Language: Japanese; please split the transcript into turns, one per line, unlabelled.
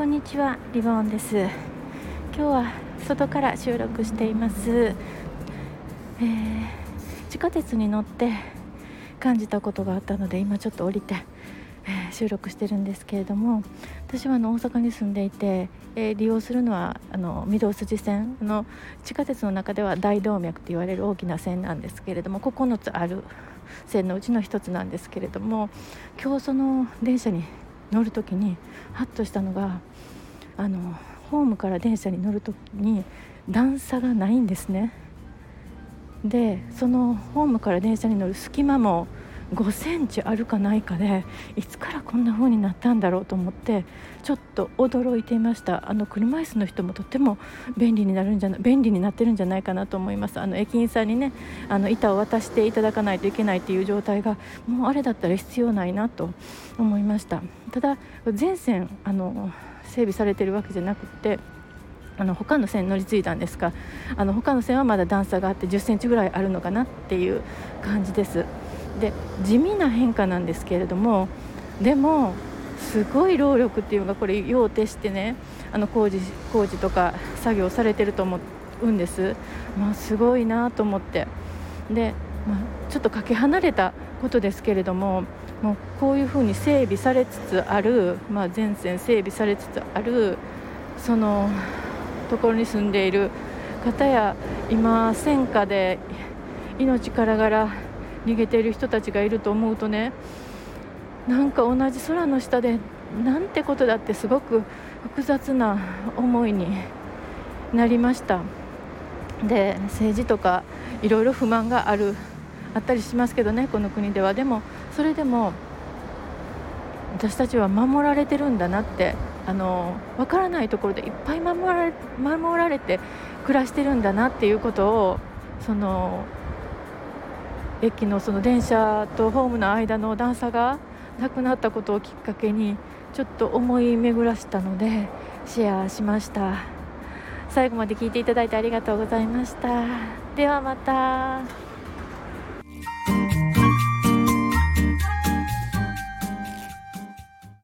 こんにちはリボンです。今日は外から収録しています、えー、地下鉄に乗って感じたことがあったので今ちょっと降りて、えー、収録してるんですけれども私はあの大阪に住んでいて、えー、利用するのはあの御堂筋線の地下鉄の中では大動脈と言われる大きな線なんですけれども9つある線のうちの1つなんですけれども今日その電車に乗る時にハッとしたのがあのホームから電車に乗る時に段差がないんですね。でそのホームから電車に乗る隙間も5センチあるかないかでいつからこんな風になったんだろうと思ってちょっと驚いていました。あの車椅子の人もとっても便利になるんじゃな便利になってるんじゃないかなと思います。あの駅員さんにねあの板を渡していただかないといけないという状態がもうあれだったら必要ないなと思いました。ただ全線あの整備されてるわけじゃなくてあの他の線乗り継いだんですがあの他の線はまだ段差があって1 0センチぐらいあるのかなっていう感じです。で地味な変化なんですけれどもでもすごい労力っていうのがこれ用を徹してねあの工事工事とか作業されてると思うんです、まあ、すごいなと思って。で、まあ、ちょっとかけ離れたことですけれどももうこういうふうに整備されつつある、まあ、全線整備されつつあるそのところに住んでいる方や今戦火で命からがら逃げている人たちがいると思うとねなんか同じ空の下でなんてことだってすごく複雑な思いになりました。で政治とかいろいろ不満があるあったりしますけどねこの国では。でもそれでも私たちは守られてるんだなってあの分からないところでいっぱい守られ守られて暮らしてるんだなっていうことをその駅のその電車とホームの間の段差がなくなったことをきっかけにちょっと思い巡らしたのでシェアしました。最後まで聞いていただいてありがとうございました。ではまた。